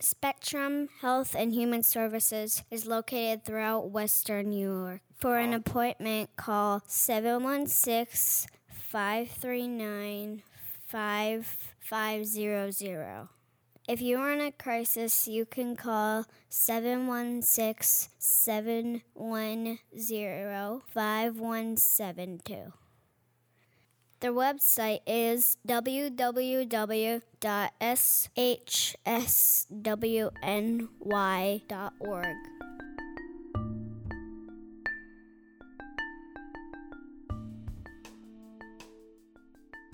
Spectrum Health and Human Services is located throughout Western New York. For an appointment, call 716 539 5500. If you are in a crisis, you can call 716 710 5172. Their website is www.shswny.org.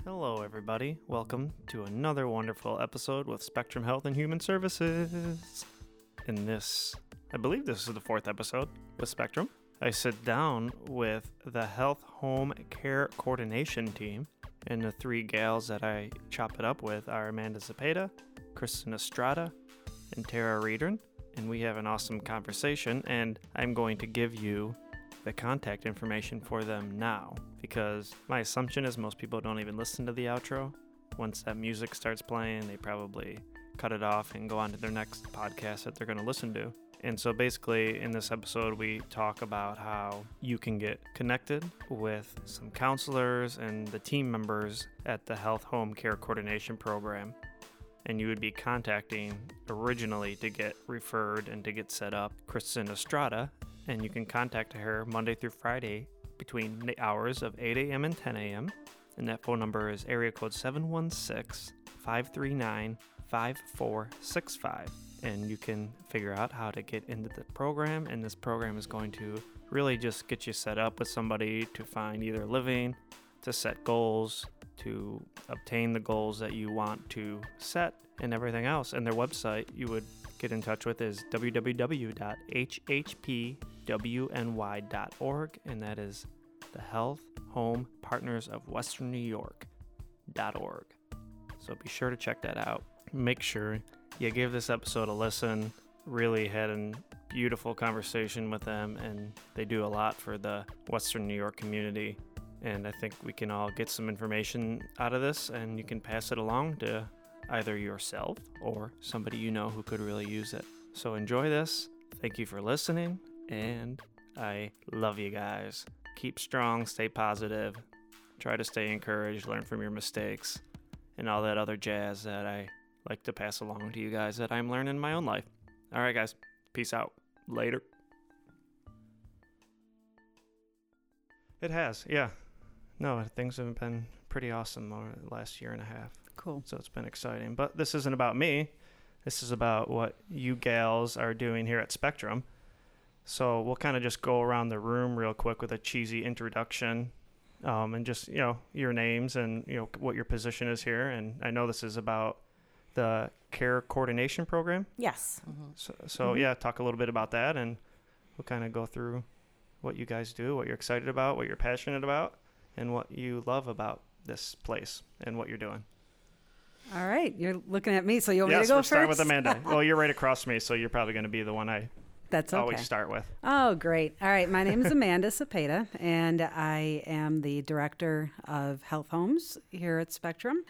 Hello, everybody. Welcome to another wonderful episode with Spectrum Health and Human Services. In this, I believe this is the fourth episode with Spectrum. I sit down with the Health Home Care Coordination Team, and the three gals that I chop it up with are Amanda Zapata, Kristen Estrada, and Tara Reardon. And we have an awesome conversation, and I'm going to give you the contact information for them now because my assumption is most people don't even listen to the outro. Once that music starts playing, they probably cut it off and go on to their next podcast that they're going to listen to. And so basically, in this episode, we talk about how you can get connected with some counselors and the team members at the Health Home Care Coordination Program. And you would be contacting originally to get referred and to get set up Kristen Estrada. And you can contact her Monday through Friday between the hours of 8 a.m. and 10 a.m. And that phone number is area code 716 539 5465 and you can figure out how to get into the program. And this program is going to really just get you set up with somebody to find either living, to set goals, to obtain the goals that you want to set, and everything else. And their website you would get in touch with is www.hhpwny.org, and that is the Health Home Partners of Western New York.org. So be sure to check that out. Make sure you give this episode a listen. Really had a beautiful conversation with them, and they do a lot for the Western New York community. And I think we can all get some information out of this, and you can pass it along to either yourself or somebody you know who could really use it. So enjoy this. Thank you for listening, and I love you guys. Keep strong, stay positive, try to stay encouraged, learn from your mistakes, and all that other jazz that I like to pass along to you guys that I'm learning in my own life. All right, guys. Peace out. Later. It has, yeah. No, things have been pretty awesome over the last year and a half. Cool. So it's been exciting. But this isn't about me. This is about what you gals are doing here at Spectrum. So we'll kind of just go around the room real quick with a cheesy introduction um, and just, you know, your names and, you know, what your position is here. And I know this is about the care coordination program. Yes. Mm-hmm. So, so mm-hmm. yeah, talk a little bit about that, and we'll kind of go through what you guys do, what you're excited about, what you're passionate about, and what you love about this place and what you're doing. All right. You're looking at me, so you want me yes, to go we're first? starting with Amanda. well, you're right across from me, so you're probably going to be the one I That's okay. always start with. Oh, great. All right. My name is Amanda Cepeda, and I am the director of health homes here at Spectrum.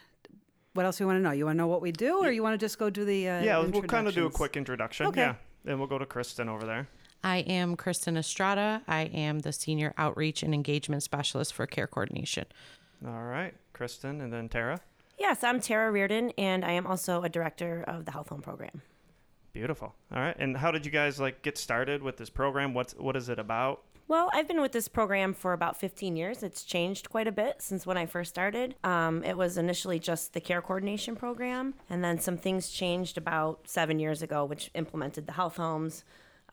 What else do you want to know? You want to know what we do, or you want to just go do the uh, yeah, we'll kind of do a quick introduction. Okay. Yeah, then we'll go to Kristen over there. I am Kristen Estrada. I am the Senior Outreach and Engagement Specialist for Care Coordination. All right, Kristen, and then Tara. Yes, I'm Tara Reardon, and I am also a director of the Health Home Program. Beautiful. All right, and how did you guys like get started with this program? What's what is it about? Well, I've been with this program for about 15 years. It's changed quite a bit since when I first started. Um, it was initially just the care coordination program, and then some things changed about seven years ago, which implemented the health homes.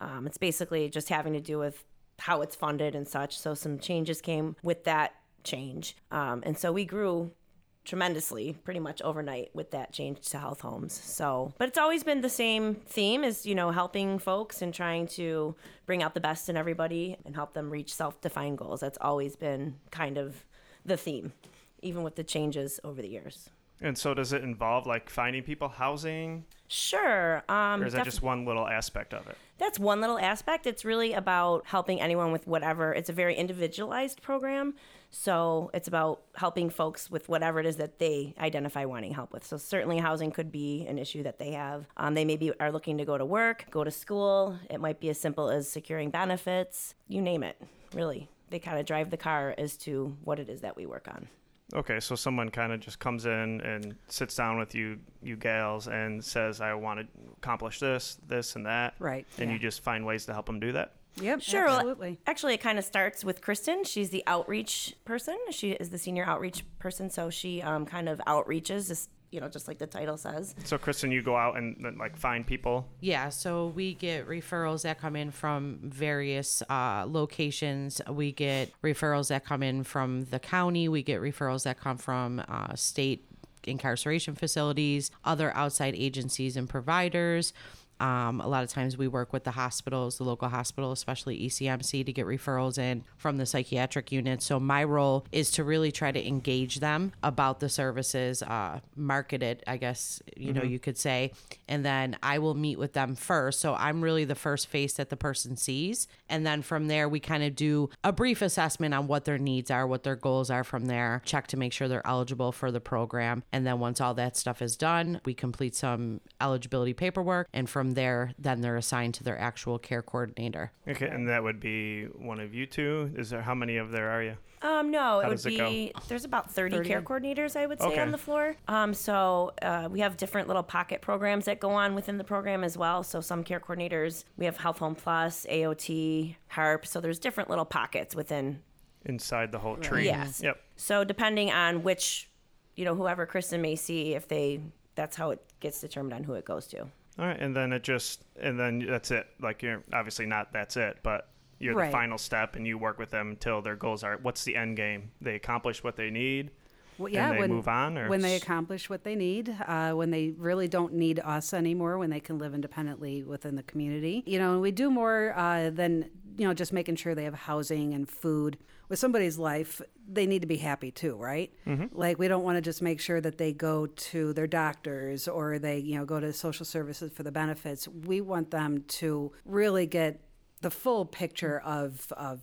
Um, it's basically just having to do with how it's funded and such. So some changes came with that change. Um, and so we grew tremendously pretty much overnight with that change to health homes so but it's always been the same theme is you know helping folks and trying to bring out the best in everybody and help them reach self-defined goals that's always been kind of the theme even with the changes over the years And so, does it involve like finding people housing, sure um or is that just one little aspect of it? that's one little aspect. It's really about helping anyone with whatever. It's a very individualized program. So it's about helping folks with whatever it is that they identify wanting help with. So certainly housing could be an issue that they have. Um, they maybe are looking to go to work, go to school. It might be as simple as securing benefits. You name it, really. They kind of drive the car as to what it is that we work on. Okay, so someone kind of just comes in and sits down with you, you gals, and says, "I want to accomplish this, this, and that." Right, And yeah. you just find ways to help them do that. Yep, Sure. well, absolutely. Actually, it kind of starts with Kristen. She's the outreach person. She is the senior outreach person. So she um, kind of outreaches, just, you know, just like the title says. So, Kristen, you go out and then, like find people. Yeah, so we get referrals that come in from various uh, locations. We get referrals that come in from the county. We get referrals that come from uh, state incarceration facilities, other outside agencies and providers. Um, a lot of times we work with the hospitals, the local hospital, especially ECMC, to get referrals in from the psychiatric unit. So my role is to really try to engage them about the services, uh, market it, I guess you know you could say, and then I will meet with them first. So I'm really the first face that the person sees, and then from there we kind of do a brief assessment on what their needs are, what their goals are. From there, check to make sure they're eligible for the program, and then once all that stuff is done, we complete some eligibility paperwork, and from there, then they're assigned to their actual care coordinator. Okay, and that would be one of you two. Is there how many of there are you? Um, no, it would does it be there's about 30, 30. care coordinators, I would say, Okay. on the floor. Um, so uh, we have different little pocket programs that go on within the program as well. So some care coordinators, we have Health Home Plus, AOT, HARP. So there's different little pockets within Inside the whole tree. Yes. Yep. So depending on which, you know, whoever Kristen may see, if they, that's how it gets determined on who it goes to. All right, and then it just and then that's it. Like you're obviously not that's it, but you're Right. the final step, and you work with them until their goals are. What's the end game? They accomplish what they need. Well, and yeah, they when, move on, or when they accomplish what they need, uh, when they really don't need us anymore, when they can live independently within the community. You know, and we do more uh, than you know just making sure they have housing and food. With somebody's life, they need to be happy too, right? Mm-hmm. Like we don't want to just make sure that they go to their doctors or they you know go to social services for the benefits. We want them to really get the full picture of of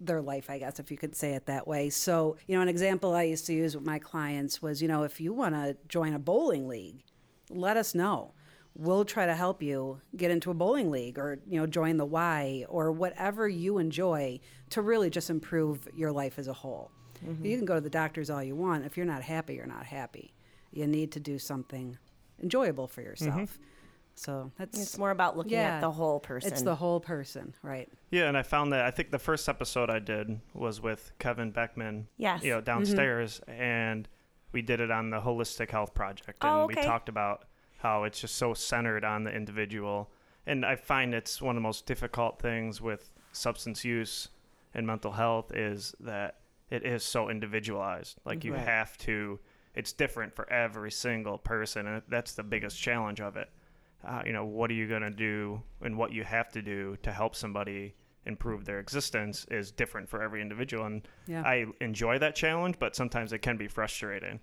their life, I guess, if you could say it that way. So, you know, an example I used to use with my clients was, you know, if you want to join a bowling league, let us know. We'll try to help you get into a bowling league or, you know, join the Y or whatever you enjoy to really just improve your life as a whole. Mm-hmm. You can go to the doctors all you want. If you're not happy, you're not happy. You need to do something enjoyable for mm-hmm. yourself. So that's It's more about looking Yeah. at the whole person. it's the whole person, right? Yeah, and I found that I think the first episode I did was with Kevin Beckman. Yes. You know, mm-hmm. downstairs, and we did it on the holistic health project, and Oh, we talked about how it's just so centered on the individual. And I find it's one of the most difficult things with substance use and mental health is that it is so individualized. Like you Right. have to, it's different for every single person, and that's the biggest challenge of it. Uh, you know, what are you going to do and what you have to do to help somebody improve their existence is different for every individual. And Yeah. I enjoy that challenge, but sometimes it can be frustrating.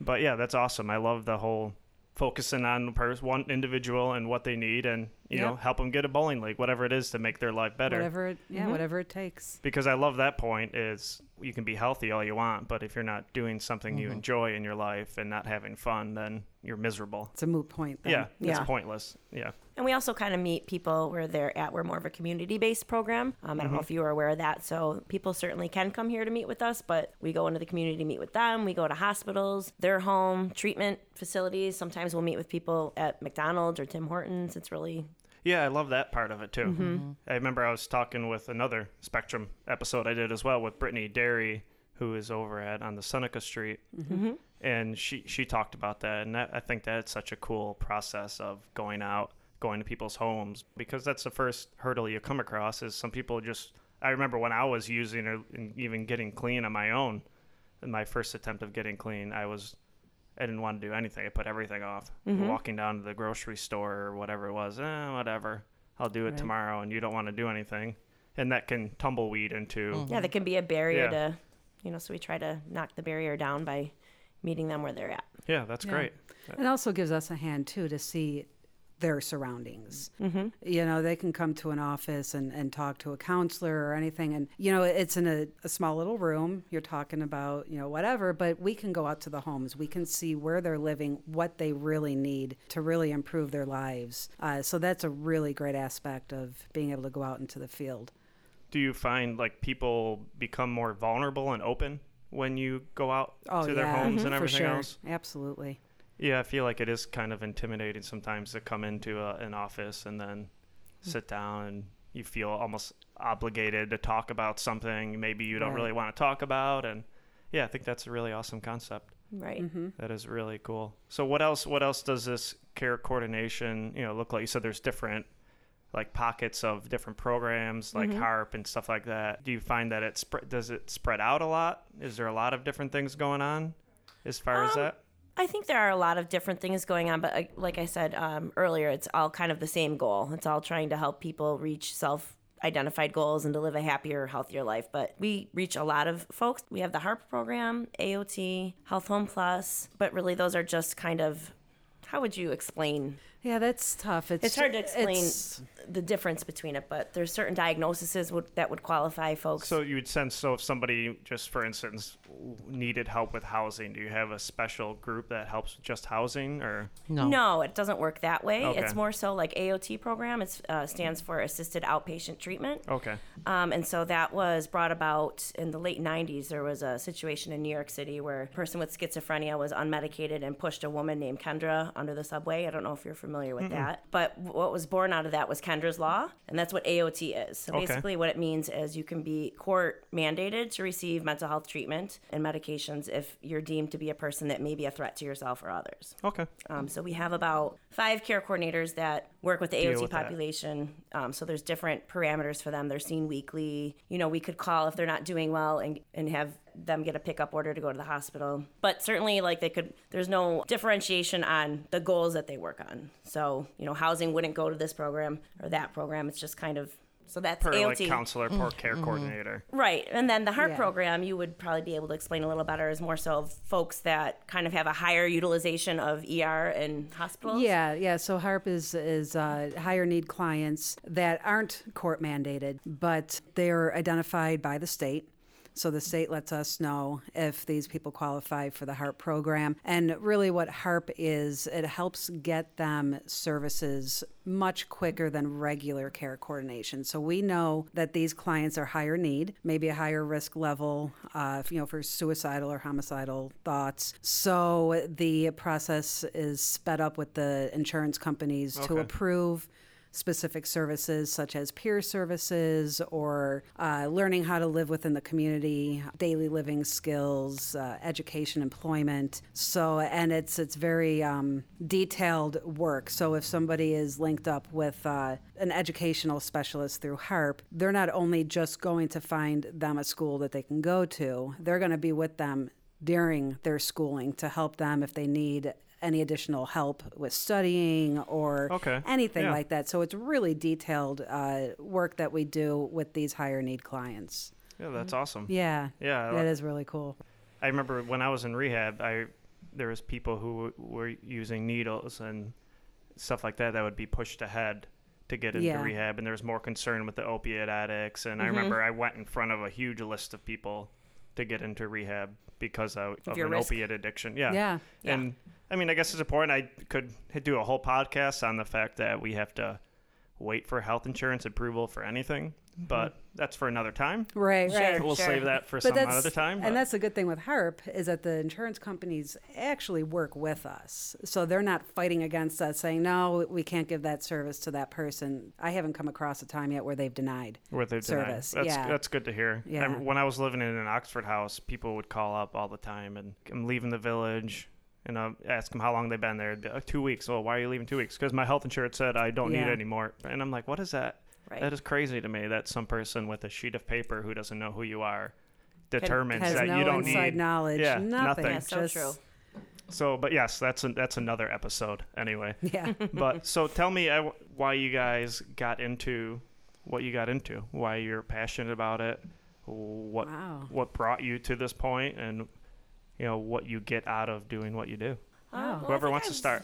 But yeah, that's awesome. I love the whole focusing on pers- one individual and what they need and, you know, help them get a bowling league, whatever it is to make their life better. Whatever it, yeah, mm-hmm. whatever it takes. Because I love that point is you can be healthy all you want, but if you're not doing something you mm-hmm. enjoy in your life and not having fun, then you're miserable. It's a moot point. Then. Yeah, it's Yeah. pointless. Yeah. And we also kind of meet people where they're at. We're more of a community based program. Um, I don't know mm-hmm. if you are aware of that. So people certainly can come here to meet with us, but we go into the community to meet with them. We go to hospitals, their home, treatment facilities. Sometimes we'll meet with people at McDonald's or Tim Hortons. It's really Yeah, I love that part of it too. Mm-hmm. I remember I was talking with another Spectrum episode I did as well with Brittany Derry, who is over at on the Seneca Street, mm-hmm. and she she talked about that, and that, I think that's such a cool process of going out, going to people's homes because that's the first hurdle you come across. Is some people just I remember when I was using or even getting clean on my own, in my first attempt of getting clean, I was I didn't want to do anything. I put everything off. Walking down to the grocery store or whatever it was, eh, whatever. I'll do it Right. tomorrow, and you don't want to do anything, and that can tumbleweed into. yeah, that can be a barrier Yeah. to, you know. So we try to knock the barrier down by meeting them where they're at. Yeah, that's Yeah. great. It also gives us a hand too to see their surroundings. Mm-hmm. You know, they can come to an office and, and talk to a counselor or anything. And, you know, it's in a, a small little room. You're talking about, you know, whatever, but we can go out to the homes. We can see where they're living, what they really need to really improve their lives. Uh, so that's a really great aspect of being able to go out into the field. Do you find like people become more vulnerable and open when you go out Oh, to their yeah, homes and for everything sure. else? Absolutely. Yeah, I feel like it is kind of intimidating sometimes to come into a, an office and then hmm. sit down and you feel almost obligated to talk about something maybe you don't Right. really want to talk about and yeah, I think that's a really awesome concept. Right. Mm-hmm. That is really cool. So what else what else does this care coordination, you know, look like? You said there's different like pockets of different programs like mm-hmm. harp and stuff like that do you find that it spread does it spread out a lot is there a lot of different things going on as far as Um, that I think there are a lot of different things going on, but uh, like I said um, earlier, it's all kind of the same goal. It's all trying to help people reach self identified goals and to live a happier, healthier life. But we reach a lot of folks. We have the HARP program, AOT, Health Home Plus, but really those are just kind of how would you explain? Yeah, that's tough. It's, It's hard to explain it's- the difference between it, but there's certain diagnoses would, that would qualify folks. so you would sense so if somebody just for instance needed help with housing do you have a special group that helps with just housing or No. No, it doesn't work that way. Okay. It's more so like AOT program. It uh, stands for Assisted Outpatient Treatment. okay Um, and so that was brought about in the late 90s. There was a situation in New York City where a person with schizophrenia was unmedicated and pushed a woman named Kendra under the subway. I don't know if you're familiar with that. But what was born out of that was Kendra's Law, and that's what AOT is. So Okay. basically, what it means is you can be court mandated to receive mental health treatment and medications if you're deemed to be a person that may be a threat to yourself or others. okay Um, so we have about five care coordinators that work with the Deal AOT with population. Um, so there's different parameters for them. They're seen weekly. You know, we could call if they're not doing well and and have them get a pickup order to go to the hospital. But certainly, like they could. There's no differentiation on the goals that they work on. So you know, housing wouldn't go to this program or that program. It's just kind of so that's per AOT. like counselor per care coordinator Right. And then the HARP Yeah. program, you would probably be able to explain a little better, is more so of folks that kind of have a higher utilization of ER and hospitals. Yeah, yeah. So HARP is is uh, higher need clients that aren't court mandated, but they're identified by the state. So the state lets us know if these people qualify for the HARP program. And really, what HARP is, it helps get them services much quicker than regular care coordination. So we know that these clients are higher need, maybe a higher risk level, uh, you know, for suicidal or homicidal thoughts. So the process is sped up with the insurance companies to approve specific services such as peer services or uh, learning how to live within the community, daily living skills, uh, education, employment. So, and it's it's very um, detailed work. So, if somebody is linked up with uh, an educational specialist through HARP, they're not only just going to find them a school that they can go to, they're going to be with them during their schooling to help them if they need any additional help with studying or Okay. anything Yeah. like that. So it's really detailed uh, work that we do with these higher need clients. yeah that's awesome Yeah, yeah that is really cool. I remember when I was in rehab, I there was people who were using needles and stuff like that that would be pushed ahead to get into Yeah. rehab, and there was more concern with the opiate addicts. And I remember I went in front of a huge list of people to get into rehab because of, of an risk. opiate addiction. Yeah. Yeah. Yeah. And I mean, I guess it's important. I could do a whole podcast on the fact that we have to wait for health insurance approval for anything, but that's for another time. Right, Sure. right. We'll Sure. save that for But some other time. but- and that's the good thing with HARP is that the insurance companies actually work with us, so they're not fighting against us, saying no, we can't give that service to that person. I haven't come across a time yet where they've denied. where they're denied. service, That's yeah. that's good to hear. I- Yeah. when I was living in an Oxford house, people would call up all the time, and I'm leaving the village, and I ask them how long they've been there. Like, two weeks. Well, why are you leaving two weeks? Because my health insurance said I don't need it anymore. And I'm like, what is that? Right. That is crazy to me. That some person with a sheet of paper who doesn't know who you are determines Has that no you don't inside need knowledge, Yeah, nothing. Yeah, so just- true. So, but yes, that's a, that's another episode anyway. Yeah. but so tell me uh, why you guys got into what you got into, why you're passionate about it, what Wow. what brought you to this point, and you know what you get out of doing what you do. Uh, Whoever think wants to I've- start.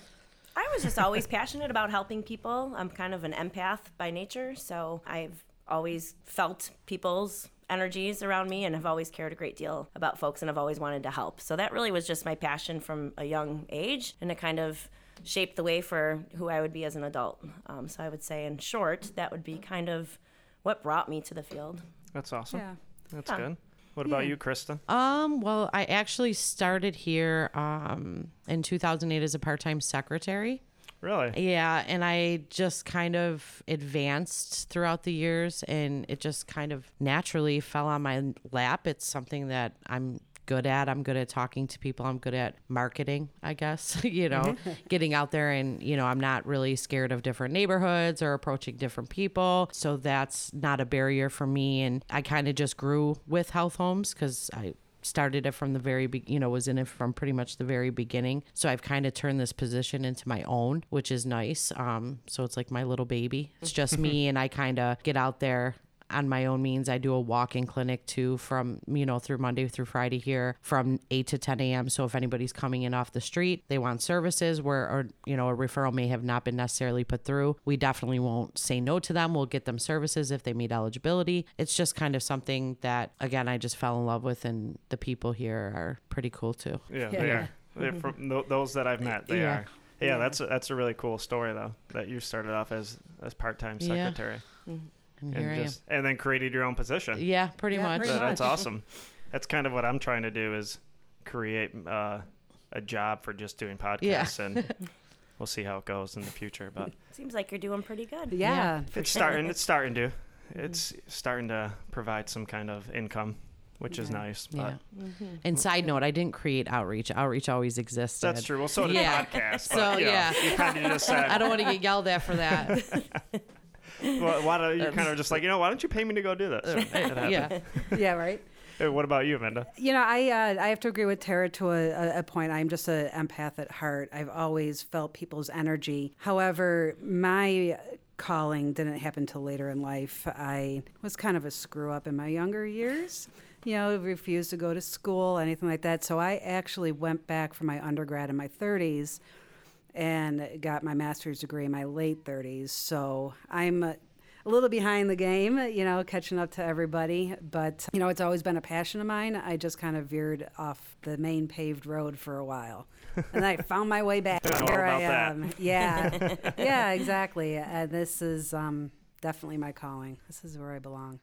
I was just always passionate about helping people. I'm kind of an empath by nature, so I've always felt people's energies around me and have always cared a great deal about folks and have always wanted to help. So that really was just my passion from a young age, and it kind of shaped the way for who I would be as an adult. Um, so I would say, in short, that would be kind of what brought me to the field. That's awesome. Yeah. That's Yeah. good. What about you, Kristen? Um, well, I actually started here um, in 2008 as a part time secretary. Really? Yeah, and I just kind of advanced throughout the years and it just kind of naturally fell on my lap. It's something that I'm good at. I'm good at talking to people. I'm good at marketing, I guess, you know, getting out there and, you know, I'm not really scared of different neighborhoods or approaching different people. So that's not a barrier for me and I kind of just grew with health homes cuz I started it from the very be- you know was in it from pretty much the very beginning so i've kind of turned this position into my own which is nice um so it's like my little baby it's just me and i kind of get out there on my own means i do a walk-in clinic too from you know through monday through friday here from 8 to 10 a.m so if anybody's coming in off the street they want services where or you know a referral may have not been necessarily put through we definitely won't say no to them we'll get them services if they meet eligibility it's just kind of something that again i just fell in love with and the people here are pretty cool too Yeah, Yeah. they are. They're from mm-hmm. th- those that I've met. They Yeah. are. Yeah, that's a, that's a really cool story though. That you started off as as part time Yeah. secretary mm-hmm. And here and i just and then created your own position. yeah pretty Yeah, much pretty That- that's awesome. That's kind of what I'm trying to do is create uh, a job for just doing podcasts, yeah. and we'll see how it goes in the future. But Seems like you're doing pretty good. Yeah, for it's sure. starting. It's starting to. It's starting to provide some kind of income, which is Yeah. nice. But yeah and side note i didn't create outreach outreach always existed that's true. Well, so did Yeah. podcasts. So, But, you know, yeah. you kind of just said. i don't want to get yelled at for that Well, why don't you kind of just like you know why don't you pay me to go do this? It yeah yeah, right. Hey, What about you, Amanda? You know, I uh, I have to agree with Tara to a, a- a point. I'm just an empath at heart. I've always felt people's energy. However, my calling didn't happen till later in life. I was kind of a screw up in my younger years. You know, refused to go to school, anything like that. So I actually went back for my undergrad in my 30s and got my master's degree in my late 30s. So I'm a, little behind the game, you know, catching up to everybody. But, you know, it's always been a passion of mine. I just kind of veered off the main paved road for a while. And I found my way back. Here I about that. am. Yeah. yeah, exactly. Uh, this is um, definitely my calling. This is where I belong.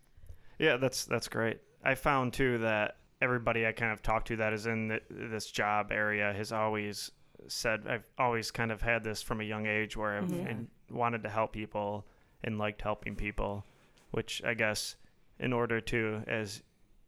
Yeah, that's that's great. I found too that everybody I kind of talked to that is in th this job area has always said I've always kind of had this from a young age where I've mm-hmm. and wanted to help people and liked helping people, which I guess in order to, as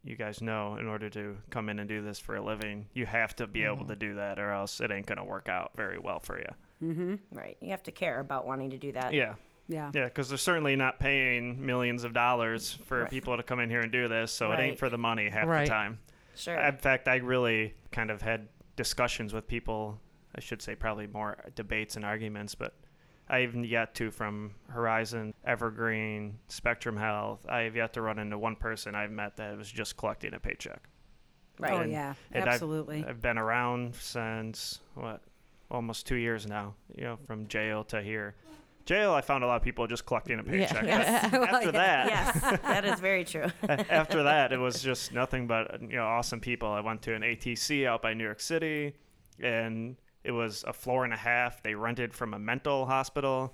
you guys know, in order to come in and do this for a living, you have to be able mm-hmm. to do that, or else it ain't gonna work out very well for you. Mm-hmm. Right. You have to care about wanting to do that. Yeah. Yeah. Yeah, because they're certainly not paying millions of dollars for Right. people to come in here and do this, so it ain't for the money half Right. the time. Sure. In fact, I really kind of had discussions with people. I should say probably more debates and arguments, but I even yet to from Horizon, Evergreen, Spectrum Health. I have yet to run into one person I've met that was just collecting a paycheck. right. Oh, And- yeah. and I've- Absolutely. I've been around since what, almost two years now. You know, from jail to here. Jail, I found a lot of people just collecting a paycheck. Yeah. But After that, yes, that is very true. after that, it was just nothing but you know awesome people. I went to an ATC out by New York City, and it was a floor and a half. They rented from a mental hospital,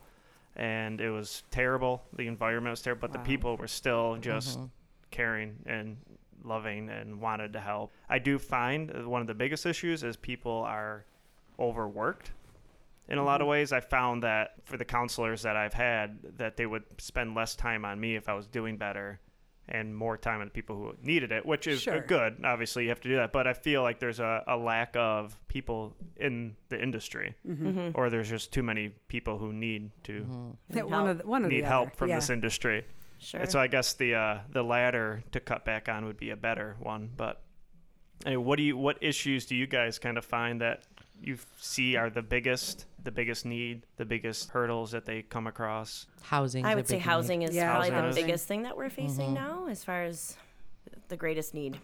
and it was terrible. The environment was terrible, but Wow. the people were still just mm-hmm. caring and loving and wanted to help. I do find one of the biggest issues is people are overworked. In a lot of mm-hmm. ways, I found that for the counselors that I've had, that they would spend less time on me if I was doing better, and more time on the people who needed it, which is uh, Sure. good. Obviously, you have to do that, but I feel like there's a, a lack of people in the industry, Mm-hmm. or there's just too many people who need to Yeah, one of the, one of need help other. from yeah. this industry. Sure. And so I guess the uh, the ladder to cut back on would be a better one. But anyway, what do you what issues do you guys kind of find that you see are the biggest the biggest need, the biggest hurdles that they come across? housing I would say housing is Yeah, probably housing the biggest thing that we're facing now as far as the greatest need.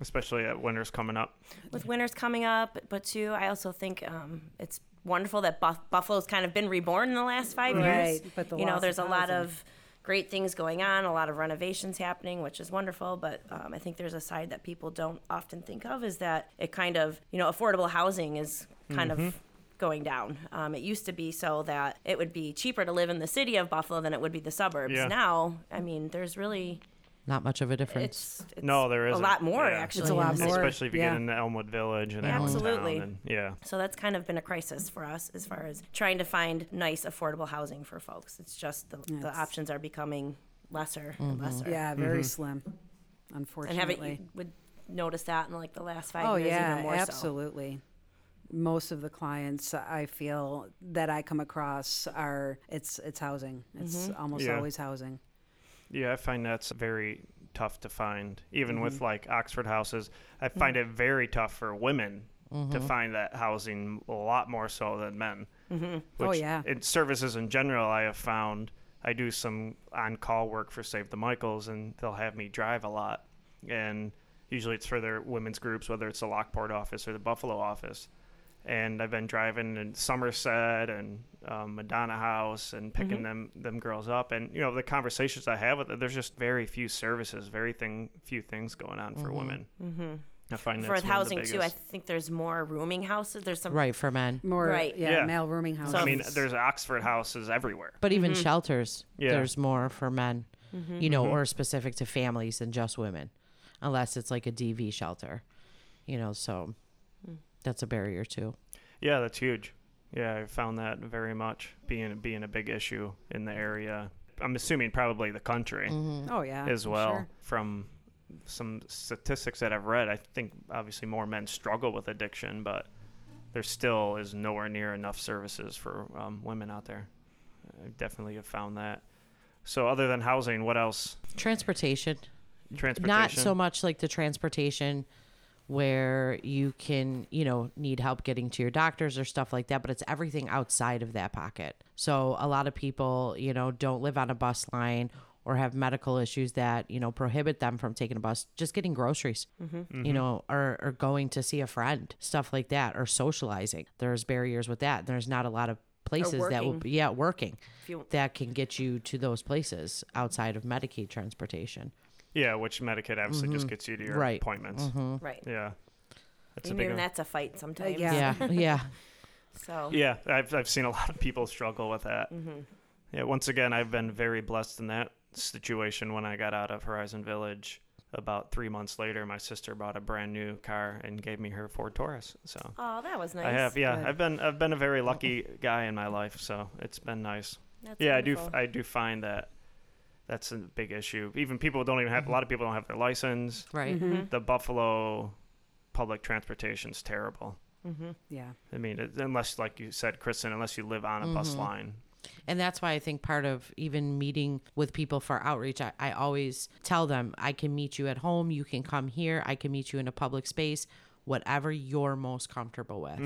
Especially at winter's coming up. With winters coming up, but too, I also think um, it's wonderful that Buff- Buffalo's kind of been reborn in the last five years. Right, but the you know, there's a of lot of great things going on, a lot of renovations happening, which is wonderful. But um, I think there's a side that people don't often think of is that it kind of, you know, affordable housing is kind of going down. Um, it used to be so that it would be cheaper to live in the city of Buffalo than it would be the suburbs. Yeah. Now, I mean, there's really Not much of a difference. it's, it's No, there a isn't. lot more Yeah. actually. It's a lot the more. city. Especially if you yeah. get into Elmwood Village and Absolutely. And, yeah. So that's kind of been a crisis for us as far as trying to find nice, affordable housing for folks. It's just the, the options are becoming lesser and lesser. Yeah, very slim, unfortunately. And haven't you would notice that in like the last five Oh years yeah, even more so. absolutely. Most of the clients I feel that I come across are it's it's housing. It's Mm-hmm. almost Yeah. always housing. Yeah, I find that's very tough to find. Even Mm-hmm. with like Oxford houses, I find it very tough for women Mm-hmm. to find that housing a lot more so than men. Mm-hmm. Oh, yeah. In services in general, I have found I do some on call work for Save the Michaels, and they'll have me drive a lot. And usually it's for their women's groups, whether it's the Lockport office or the Buffalo office. And I've been driving in Somerset and um, Madonna House and picking Mm-hmm. them them girls up, and you know the conversations I have with them. There's just very few services, very thing few things going on for women. Mm-hmm. I find For that's one of the housing too, I think there's more rooming houses. There's some right for men. More Right. yeah, Yeah. male rooming houses. I mean, there's Oxford houses everywhere. But even Mm-hmm. shelters, Yeah. there's more for men, you know, Mm-hmm. or specific to families than just women, unless it's like a DV shelter, you know. So Hmm. That's a barrier too. Yeah, that's huge. Yeah, I found that very much being being a big issue in the area. I'm assuming probably the country oh yeah, as well. sure. From some statistics that I've read, I think obviously more men struggle with addiction, but there still is nowhere near enough services for um, women out there. I definitely have found that. So, other than housing, what else? Transportation, Transportation. not so much like the transportation where you can, you know, need help getting to your doctors or stuff like that, but it's everything outside of that pocket. So a lot of people, you know, don't live on a bus line or have medical issues that, you know, prohibit them from taking a bus, just getting groceries, mm-hmm. you mm-hmm. know, or, or going to see a friend, stuff like that, or socializing. There's barriers with that. There's not a lot of places that will, working. yeah, working you- that can get you to those places outside of Medicaid transportation. Yeah, which Medicaid obviously just gets you to your Mm-hmm. Right. appointments. right. Yeah. That's a And big even one. that's a fight sometimes. yeah. Yeah, yeah. So Yeah, I've, I've seen a lot of people struggle with that. Mm-hmm. Yeah, once again, I've been very blessed in that situation when I got out of Horizon Village. About three months later, my sister bought a brand new car and gave me her Ford Taurus. So Oh, that was nice. I have, yeah, Good. I've been I've been a very lucky guy in my life. So it's been nice. That's yeah, I do. I do find that that's a big issue. Even people don't even have a mm-hmm. lot of people don't have their license. Right. Mm-hmm. The Buffalo public transportation's terrible. Mm-hmm. Yeah. I mean, it, unless like you said, Kristen, unless you live on a bus mm-hmm. line. And that's why I think part of even meeting with people for outreach, I, I always tell them, I can meet you at home. You can come here. I can meet you in a public space, whatever you're most comfortable with.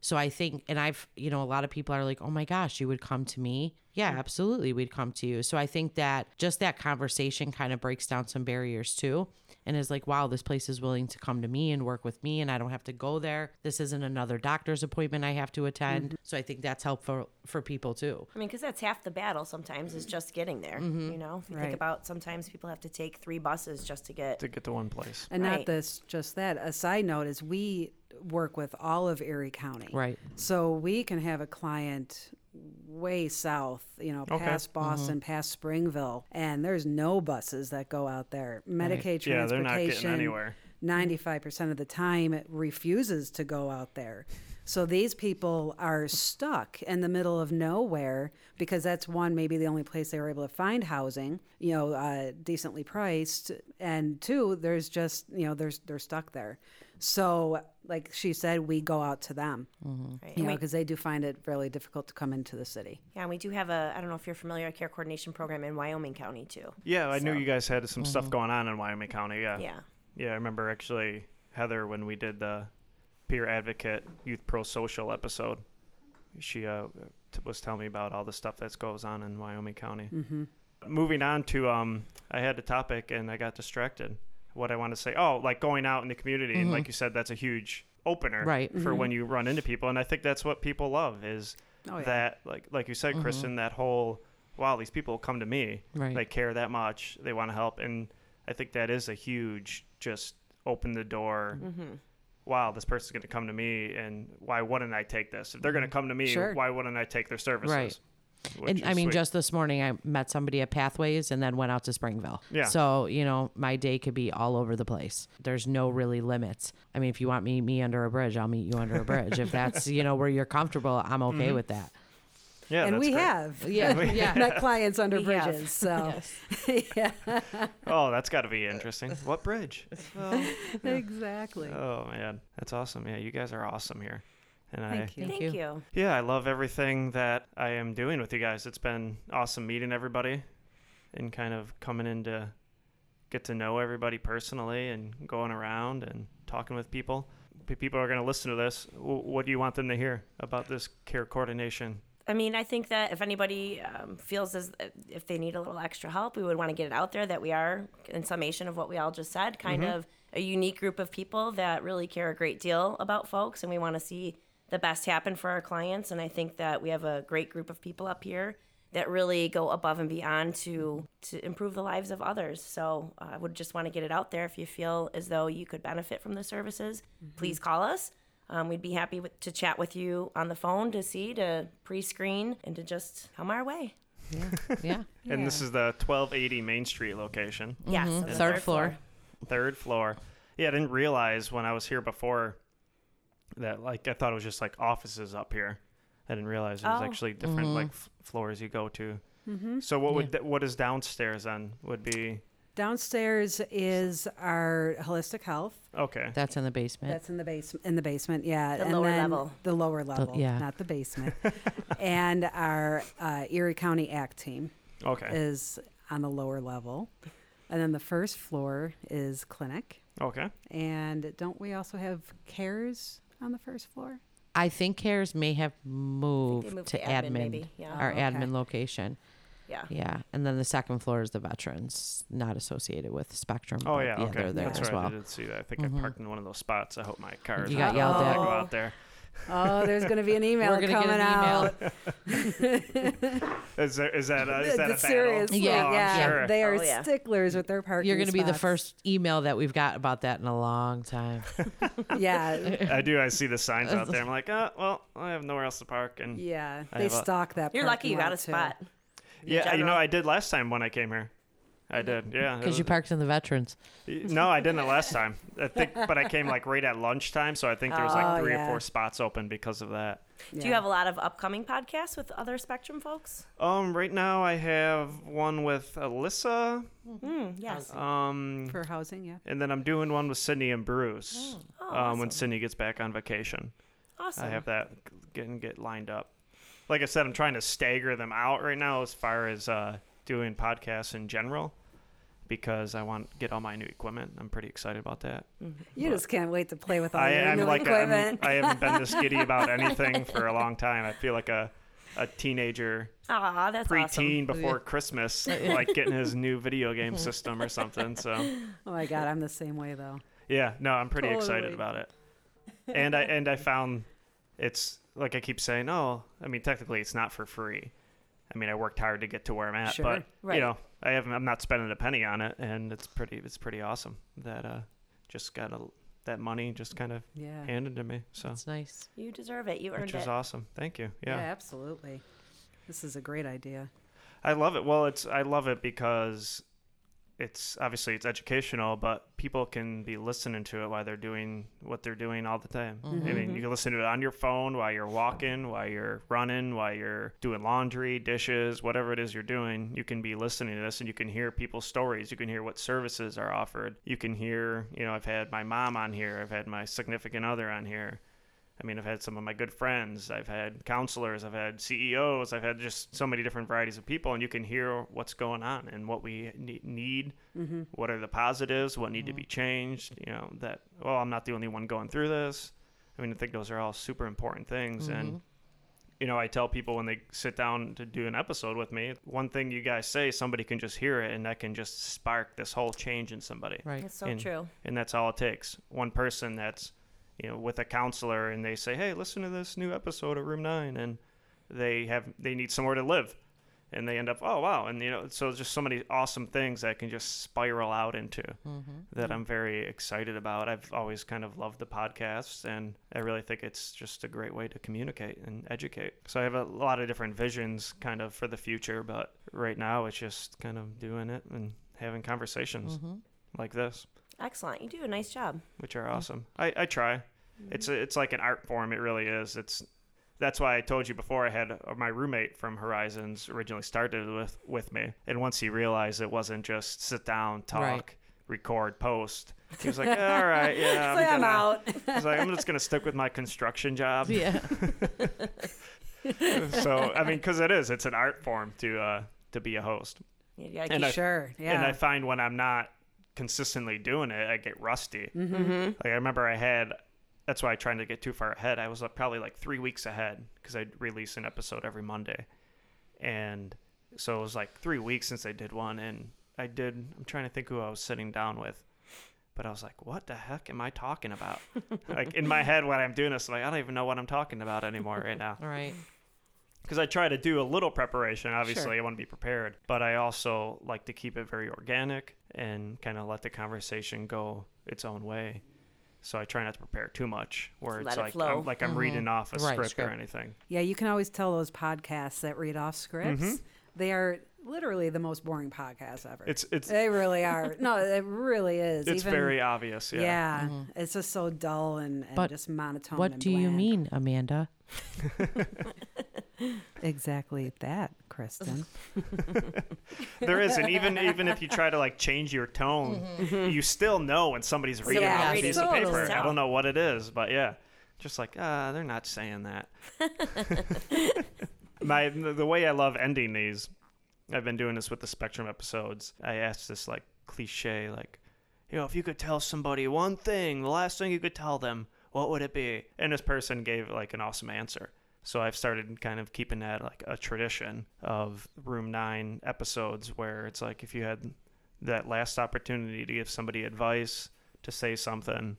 So I think, and I've, you know, a lot of people are like, oh my gosh, you would come to me. Yeah, absolutely. We'd come to you. So I think that just that conversation kind of breaks down some barriers too. And is like, wow, this place is willing to come to me and work with me, and I don't have to go there. This isn't another doctor's appointment I have to attend. So I think that's helpful for people too. I mean, because that's half the battle sometimes is just getting there. Mm-hmm. You know, if you Right. think about sometimes people have to take three buses just to get. to get to one place. And not this, just that. A side note is we work with all of Erie County. Right. So we can have a client way south, you know, Okay. past Boston, past Springville, and there's no buses that go out there. Medicaid transportation, Yeah, they're not getting anywhere. 95% of the time it refuses to go out there. So these people are stuck in the middle of nowhere because that's one, maybe the only place they were able to find housing, you know, uh, decently priced. And two, there's just, you know, there's, they're stuck there. So, like she said, we go out to them, Right. you And know, because they do find it really difficult to come into the city. yeah, and we do have a. I don't know if you're familiar, a care coordination program in Wyoming County too. Yeah, I knew you guys had some stuff going on in Wyoming County. Yeah. Yeah. Yeah, I remember actually Heather when we did the peer advocate youth pro social episode. She uh, t- was telling me about all the stuff that goes on in Wyoming County. Mm-hmm. Moving on to um, I had a topic and I got distracted. What I want to say, oh, like going out in the community, and like mm-hmm. you said, that's a huge opener Right. for mm-hmm. when you run into people, and I think that's what people love is Oh, yeah. that like like you said, mm-hmm. Kristen, that whole wow, these people come to me, Right. they care that much, they want to help, and I think that is a huge just open the door. Wow, this person's going to come to me, and why wouldn't I take this? If they're going to come to me, Sure. why wouldn't I take their services? Right. Which and I mean, sweet. just this morning, I met somebody at Pathways and then went out to Springville. Yeah. So you know, my day could be all over the place. There's no really limits. I mean, if you want me me under a bridge, I'll meet you under a bridge. if that's you know where you're comfortable, I'm okay Mm-hmm. with that. yeah, and we great. have. Yeah, yeah. Met clients under We have. bridges. So, yeah, Oh, that's got to be interesting. What bridge? exactly. Oh man, that's awesome. Yeah, you guys are awesome here, and I Thank you. Thank Thank you. you. yeah, I love everything that I am doing with you guys. It's been awesome meeting everybody, and kind of coming in to get to know everybody personally, and going around and talking with people. P- People are going to listen to this. What do you want them to hear about this care coordination? I mean, I think that if anybody um, feels as if they need a little extra help, we would want to get it out there that we are, in summation of what we all just said, kind of a unique group of people that really care a great deal about folks, and we want to see the best happen for our clients. And I think that we have a great group of people up here that really go above and beyond to to improve the lives of others. So uh, I would just want to get it out there. If you feel as though you could benefit from the services, please call us. Um, we'd be happy with, to chat with you on the phone to see, to pre-screen, and to just come our way. Yeah. yeah. And this is the 1280 Main Street location. Yes, on the Third floor. third floor. Yeah, I didn't realize when I was here before that like I thought it was just like offices up here. I didn't realize there's Oh. actually different like f- floors you go to. So what would what is downstairs then? Would be Downstairs is our holistic health. okay. That's in the basement. That's in the basement. In the basement, yeah. The and lower then level. The lower level, yeah. not the basement. and our uh, Erie County ACT team Okay. is on the lower level, and then the first floor is clinic. Okay. And don't we also have cares on the first floor? I think CARES may have moved, moved to to admin, admin, maybe, yeah. our Oh, okay. admin location. Yeah. Yeah, and then the second floor is the veterans, not associated with Spectrum. Oh yeah, okay. they're there That's as right. I well. did see that. I think I mm-hmm. parked in one of those spots. I hope my car is You got not yelled when I at. go out there. Oh, there's going to be an email We're coming get an out. email. Is there is that a, is that a battle? Seriously, Yeah, Oh, I'm yeah. sure. They are Oh, yeah. sticklers with their parking. You're going to be the first email that we've got about that in a long time. Yeah, I do. I see the signs out there. I'm like, oh, well, I have nowhere else to park, and yeah. I They have a- stock that. You're lucky you got a spot. yeah, you know. I did last time when I came here. I did, yeah. Because you parked in the veterans. No, I didn't the last time. I think, but I came like right at lunchtime, so I think there was like Oh, three yeah. or four spots open because of that. Do you have a lot of upcoming podcasts with other Spectrum folks? Um, right now I have one with Alyssa, Mm, yes. um, for housing? Yeah. and then I'm doing one with Sydney and Bruce. Oh, um, awesome. when Sydney gets back on vacation, awesome. I have that getting get lined up. Like I said, I'm trying to stagger them out right now as far as uh, doing podcasts in general. Because I want to get all my new equipment. I'm pretty excited about that. You just can't wait to play with all I your am new like a, I'm- equipment. I haven't been this giddy about anything for a long time. I feel like a a teenager Aw, that's preteen awesome. before Christmas, like getting his new video game system or something. So oh my god, I'm the same way though. yeah, no, I'm pretty excited about it. And I and I found it's like I keep saying, oh, I mean technically it's not for free. I mean I worked hard to get to where I'm at, Sure, but right. you know I haven't. I'm not spending a penny on it, and it's pretty. It's pretty awesome that uh just got a, that money just kind of Yeah. handed to me. So it's nice. You deserve it. You earned it, which is it. awesome. Thank you. yeah, Yeah. absolutely. This is a great idea. I love it. Well, it's I love it because it's obviously it's educational, but people can be listening to it while they're doing what they're doing all the time. I mean, mm-hmm. you can listen to it on your phone while you're walking, while you're running, while you're doing laundry, dishes, whatever it is you're doing. You can be listening to this and you can hear people's stories. You can hear what services are offered. You can hear, you know, I've had my mom on here, I've had my significant other on here. I mean, I've had some of my good friends, I've had counselors, I've had CEOs, I've had just so many different varieties of people, and you can hear what's going on and what we ne- need, mm-hmm. what are the positives, what need to be mm-hmm. changed. You know, that, well, I'm not the only one going through this. I mean, I think those are all super important things. And, mm-hmm. you know, I tell people when they sit down to do an episode with me, one thing you guys say, somebody can just hear it, and that can just spark this whole change in somebody Right. It's so and, true. And that's all it takes. One person that's you know, with a counselor and they say, "Hey, listen to this new episode of Room 9." And they have they need somewhere to live. And they end up, "Oh, wow." And you know, so just so many awesome things that can just spiral out into mm-hmm. that I'm very excited about. I've always kind of loved the podcasts and I really think it's just a great way to communicate and educate. So I have a lot of different visions kind of for the future, but right now it's just kind of doing it and having conversations mm-hmm. like this Excellent. You do a nice job. which are awesome. I, I try. It's a, it's like an art form. It really is. It's that's why I told you before. I had uh, my roommate from Horizons originally started with with me, and once he realized it wasn't just sit down, talk, Right. record, post, he was like, "All right, yeah, So I'm gonna-" out. He's like, "I'm just gonna stick with my construction job." Yeah. so I mean, because it is, it's an art form to uh, to be a host. You gotta And I- Sure. Yeah. And I find when I'm not consistently doing it, I get rusty. Mm-hmm. Like I remember I had. That's why I tried to get too far ahead. I was uh, probably like three weeks ahead because I'd release an episode every Monday, and so it was like three weeks since I did one. And I did. I'm trying to think who I was sitting down with, but I was like, "What the heck am I talking about?" like in my head when I'm doing this, like I don't even know what I'm talking about anymore right now right because I try to do a little preparation. Obviously, Sure. I want to be prepared, but I also like to keep it very organic and kind of let the conversation go its own way. So I try not to prepare too much, where it's it like flow. I'm, like I'm reading off a Mm-hmm. Right, script, script. or anything. yeah, you can always tell those podcasts that read off scripts. Mm-hmm. They are literally the most boring podcast ever. It's it's they really are. No, it really is. it's Even- very obvious. Yeah. Yeah, it's just so dull and, and But just monotone. What and do you mean, Amanda? Exactly that, Kristen. there is, and even even if you try to like change your tone, you still know when somebody's reading Yeah, a reading piece of totally. paper. I don't know what it is, but yeah, just like ah, they're not saying that. My the the way I love ending these, I've been doing this with the Spectrum episodes. I asked this like cliche, like, you know, if you could tell somebody one thing, the last thing you could tell them, what would it be? And this person gave like an awesome answer. So I've started kind of keeping that like a tradition of Room Nine episodes, where it's like if you had that last opportunity to give somebody advice, to say something,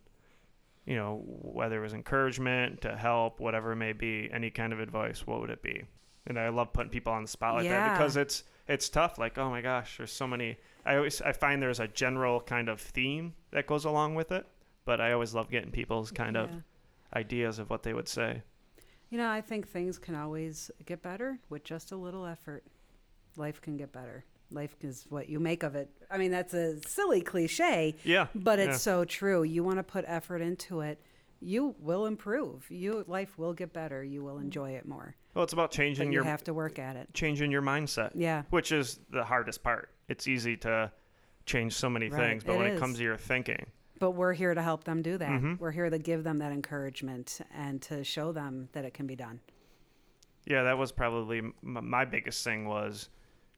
you know, whether it was encouragement, to help, whatever it may be, any kind of advice, what would it be? And I love putting people on the spot like that because it's it's tough. Like, oh my gosh, there's so many. I always I find there's a general kind of theme that goes along with it, but I always love getting people's kind of ideas of what they would say. You know, I think things can always get better with just a little effort. Life can get better. Life is what you make of it. I mean, that's a silly cliche, Yeah, but it's yeah. so true. You want to put effort into it, you will improve. You life will get better. You will enjoy it more. Well, it's about changing you your You have to work at it. changing your mindset. Yeah. which is the hardest part. It's easy to change so many Right, things, but it when is. it comes to your thinking, But we're here to help them do that. Mm-hmm. We're here to give them that encouragement and to show them that it can be done. yeah, that was probably m- my biggest thing was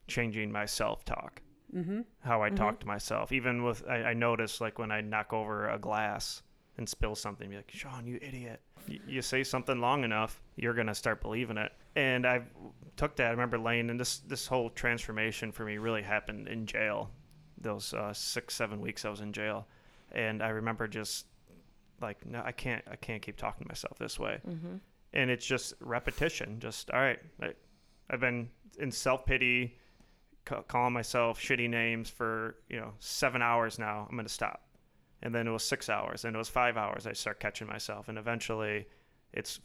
changing my self talk. Mm-hmm. How I talk to myself, even with I, I notice like when I knock over a glass and spill something, be like, Sean, you idiot. Y- you say something long enough, you're gonna start believing it. And I took that. I remember Lane, and this this whole transformation for me really happened in jail. Those uh, six seven weeks I was in jail, and I remember just like, no, I can't I can't keep talking to myself this way. And it's just repetition. Just all right. I, I've been in self pity, ca- calling myself shitty names for you know seven hours now. I'm gonna stop. And then it was six hours, and it was five hours. I start catching myself, and eventually, it's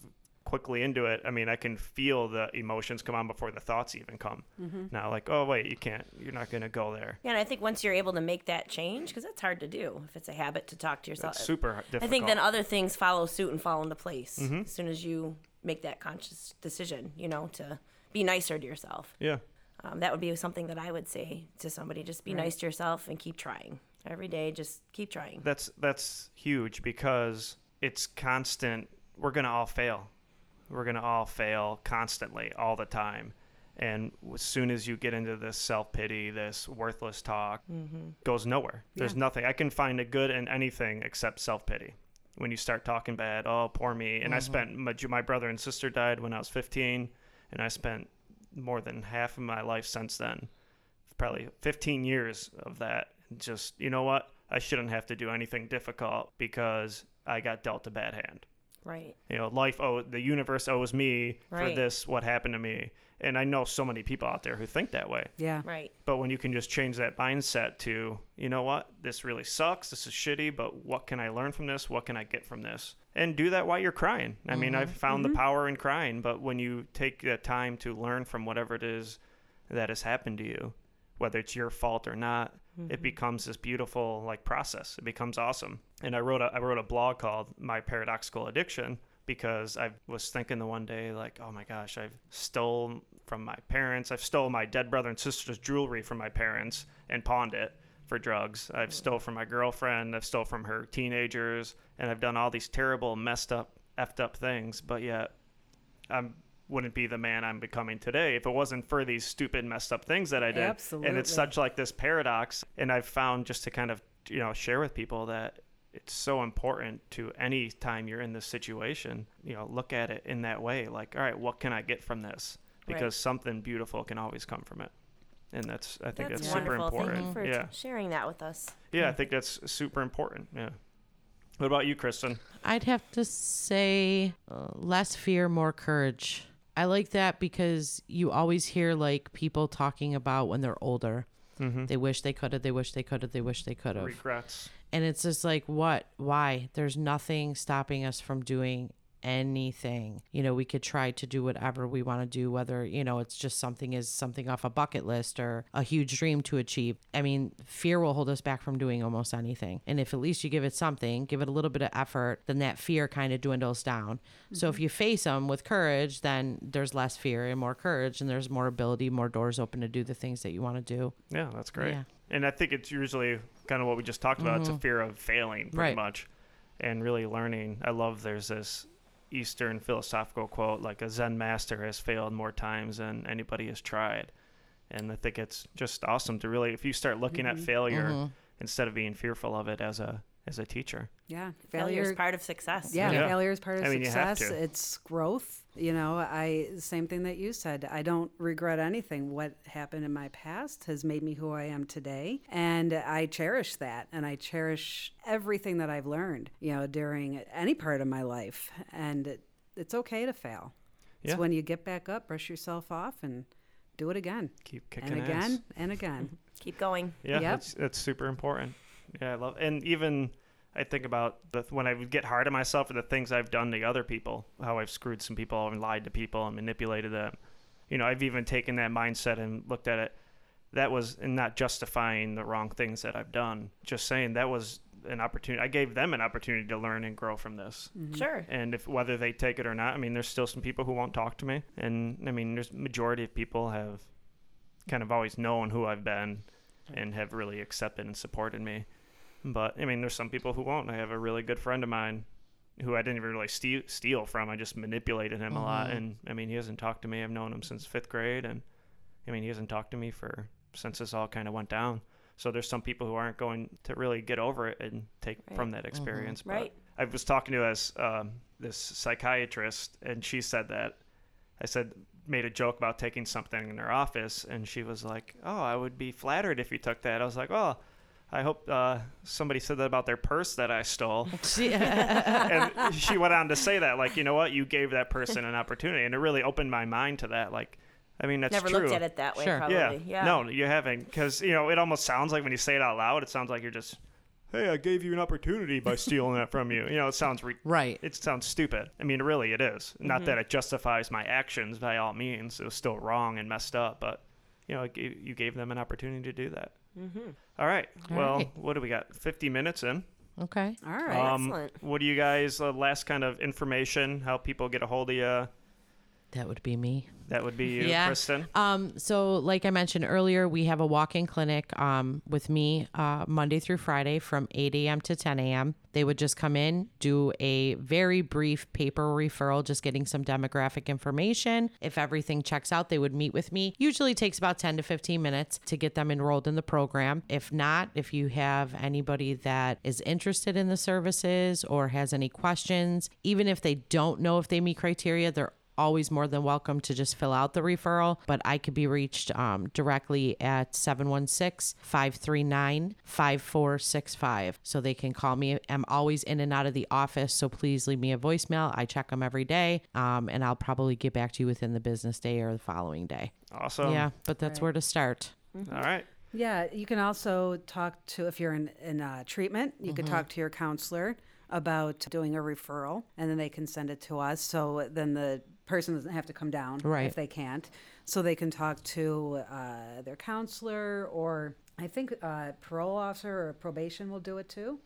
quickly into it. I mean, I can feel the emotions come on before the thoughts even come. Now, like, oh wait, you can't. You're not gonna go there. Yeah, and I think once you're able to make that change, because that's hard to do if it's a habit to talk to yourself. It's super difficult. I think then other things follow suit and fall into place Mm-hmm. as soon as you make that conscious decision, you know, to be nicer to yourself. yeah. Um, that would be something that I would say to somebody: just be nice to yourself and keep trying every day. Just keep trying. That's that's huge because it's constant. We're gonna all fail. We're gonna all fail constantly, all the time. And as soon as you get into this self pity, this worthless talk, mm-hmm. goes nowhere. There's nothing. I can find a good in anything except self pity. When you start talking bad, oh poor me. And I mm-hmm. spent my, my brother and sister died when I was 15, and I spent more than half of my life since then, probably 15 years of that. Just you know what? I shouldn't have to do anything difficult because I got dealt a bad hand. Right. You know, life oh the universe owes me for this what happened to me. And I know so many people out there who think that way. Yeah. Right. But when you can just change that mindset to, you know what, this really sucks, this is shitty, but what can I learn from this? What can I get from this? And do that while you're crying. I mean, I've mm-hmm. found the mm-hmm. power in crying, but when you take the time to learn from whatever it is that has happened to you, whether it's your fault or not, it mm-hmm. becomes this beautiful like process. It becomes awesome. And I wrote a I wrote a blog called My Paradoxical Addiction because I was thinking the one day like, oh my gosh, I've stole from my parents. I've stole my dead brother and sister's jewelry from my parents and pawned it for drugs. I've stole from my girlfriend. I've stole from her teenagers, and I've done all these terrible, messed up, effed up things. But yet, I wouldn't be the man I'm becoming today if it wasn't for these stupid, messed up things that I did. Absolutely. And it's such like this paradox. And I've found just to kind of you know share with people that it's so important to any time you're in this situation, you know, look at it in that way. Like, all right, what can I get from this? Because Right. something beautiful can always come from it. And that's I think That's that's, super important. Thank you for yeah. sharing that with us. Yeah, I think that's super important. Yeah. What about you, Kristen? I'd have to say uh, less fear, more courage. I like that because you always hear like people talking about when they're older. Mm-hmm. They wish they could have, they wish they could have, they wish they could have. Regrets. And it's just like, what? Why? There's nothing stopping us from doing anything. You know, we could try to do whatever we want to do, whether, you know, it's just something is something off a bucket list or a huge dream to achieve. I mean, fear will hold us back from doing almost anything. And if at least you give it something, give it a little bit of effort, then that fear kind of dwindles down. So if mm-hmm. you face them with courage, then there's less fear and more courage, and there's more ability, more doors open to do the things that you want to do. Yeah, that's great. Yeah. And I think it's usually kind of what we just talked about. It's a mm-hmm. fear of failing, pretty Right. much, and really learning. I love there's this Eastern philosophical quote like a Zen master has failed more times than anybody has tried. And I think it's just awesome to really, if you start looking at mm-hmm. failure mm-hmm. instead of being fearful of it as a as a teacher. Yeah. Failure is part of success. Yeah, Yeah. failure is part of I mean, you have success. to. It's growth. You know, I same thing that you said. I don't regret anything. What happened in my past has made me who I am today, and I cherish that. And I cherish everything that I've learned. You know, during any part of my life, and it, it's okay to fail. Yeah. It's when you get back up, brush yourself off, and do it again, Keep kicking and ass. again, and again. Keep going. Yeah, Yep. that's that's super important. Yeah, I love, and even I think about the when I would get hard on myself for the things I've done to other people, how I've screwed some people and lied to people and manipulated them. You know, I've even taken that mindset and looked at it. That was and not justifying the wrong things that I've done. Just saying that was an opportunity. I gave them an opportunity to learn and grow from this. Mm-hmm. Sure. And if whether they take it or not, I mean, there's still some people who won't talk to me, and I mean, there's majority of people have kind of always known who I've been and have really accepted and supported me. But I mean, there's some people who won't. I have a really good friend of mine who I didn't even really steal, steal from. I just manipulated him a lot, and I mean, he hasn't talked to me. I've known him since fifth grade, and I mean, he hasn't talked to me for since this all kind of went down. So there's some people who aren't going to really get over it and take from that experience. But Right. I was talking to this um, this psychiatrist, and she said that I said made a joke about taking something in her office, and she was like, "Oh, I would be flattered if you took that." I was like, "Oh." I hope uh, somebody said that about their purse that I stole. and she went on to say that, like, you know what, you gave that person an opportunity, and it really opened my mind to that. Like, I mean, that's Never true. looked at it that way, Sure. probably. Yeah. Yeah. No, you haven't, because you know it almost sounds like when you say it out loud, it sounds like you're just, hey, I gave you an opportunity by stealing that from you. You know, it sounds re- Right. It sounds stupid. I mean, really, it is. Not that it justifies my actions by all means. It was still wrong and messed up, but you know, it gave, you gave them an opportunity to do that. Mm-hmm. All right. All well, right. what do we got? Fifty minutes in. Okay. All right. Um, Excellent. what do you guys? Uh, last kind of information, how people get a hold of you. That would be me. That would be you, Yeah. Kristen. Um, so like I mentioned earlier, we have a walk-in clinic um, with me uh, Monday through Friday from 8 a.m. to 10 a.m. They would just come in, do a very brief paper referral, just getting some demographic information. If everything checks out, they would meet with me. Usually takes about 10 to 15 minutes to get them enrolled in the program. If not, if you have anybody that is interested in the services or has any questions, even if they don't know if they meet criteria, they're always more than welcome to just fill out the referral, but I could be reached um, directly at 716 539 5465. So they can call me. I'm always in and out of the office, so please leave me a voicemail. I check them every day, um, and I'll probably get back to you within the business day or the following day. Awesome. yeah, but that's where to start. All right. Yeah, you can also talk to if you're in in uh, treatment. You Mm-hmm. could talk to your counselor about doing a referral, and then they can send it to us. So then the person doesn't have to come down Right. if they can't. So they can talk to uh, their counselor, or I think uh, parole officer or probation will do it too.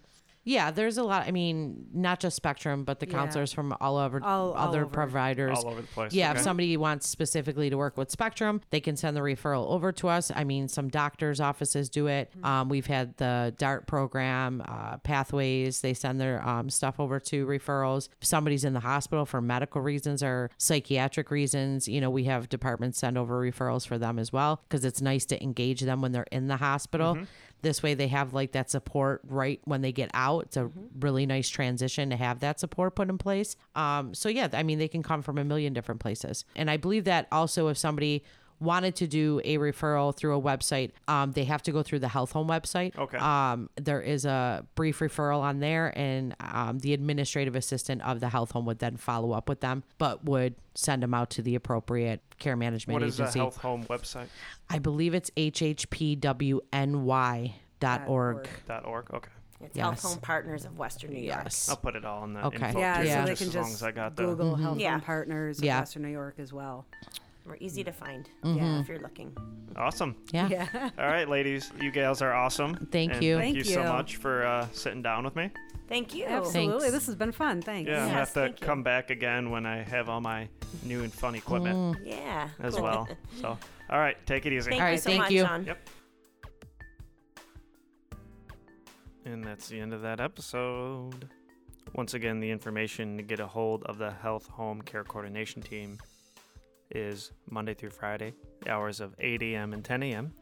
Yeah, there's a lot. I mean, not just Spectrum, but the Yeah. counselors from all over All- all other over. providers. All over the place. Yeah, Okay. if somebody wants specifically to work with Spectrum, they can send the referral over to us. I mean, some doctors' offices do it. Mm-hmm. Um, we've had the DART program, uh, Pathways. They send their um, stuff over to referrals. If somebody's in the hospital for medical reasons or psychiatric reasons, you know, we have departments send over referrals for them as well because it's nice to engage them when they're in the hospital. This way, they have like that support right when they get out. It's a really nice transition to have that support put in place. Um, so yeah, I mean, they can come from a million different places, and I believe that also if somebody wanted to do a referral through a website, um, they have to go through the health home website. Okay. Um, there is a brief referral on there, and um, the administrative assistant of the health home would then follow up with them, but would send them out to the appropriate care management What is the agency. health home website? I believe it's hhpwny.org. Dot org. Okay. It's Health Yes. Home Partners of Western New York. Yes. I'll put it all in the Okay. info Yeah, too, so they just can as long just as I got the Google Health Yeah. Home Partners of Yeah. Western New York as well. We're easy to find Yeah. if you're looking. awesome. Yeah. Yeah. All right, ladies, you gals are awesome. Thank And you. Thank, Thank you so much for uh, sitting down with me. Thank you. Absolutely. Thanks. This has been fun. Thanks. Yeah, I Yes, have to thank you. come back again when I have all my new and fun equipment Mm. Yeah. as cool. well. So, all right, take it easy. Thank All you so thank much, you. Sean. Yep. And that's the end of that episode. Once again, the information to get a hold of the Health Home Care Coordination Team is Monday through Friday, the hours of 8 a.m. and 10 a.m.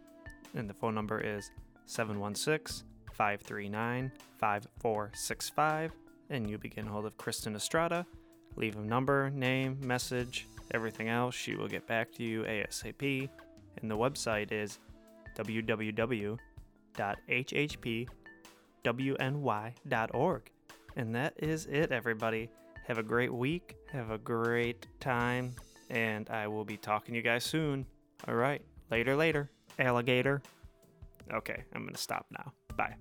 And the phone number is 716 539 5465. And you begin hold of Kristen Estrada. Leave a number, name, message, everything else. She will get back to you ASAP. And the website is www.hhpwny.org. And that is it, everybody. Have a great week. Have a great time. And I will be talking to you guys soon. All right. Later, later. Alligator. Okay, I'm going to stop now. Bye.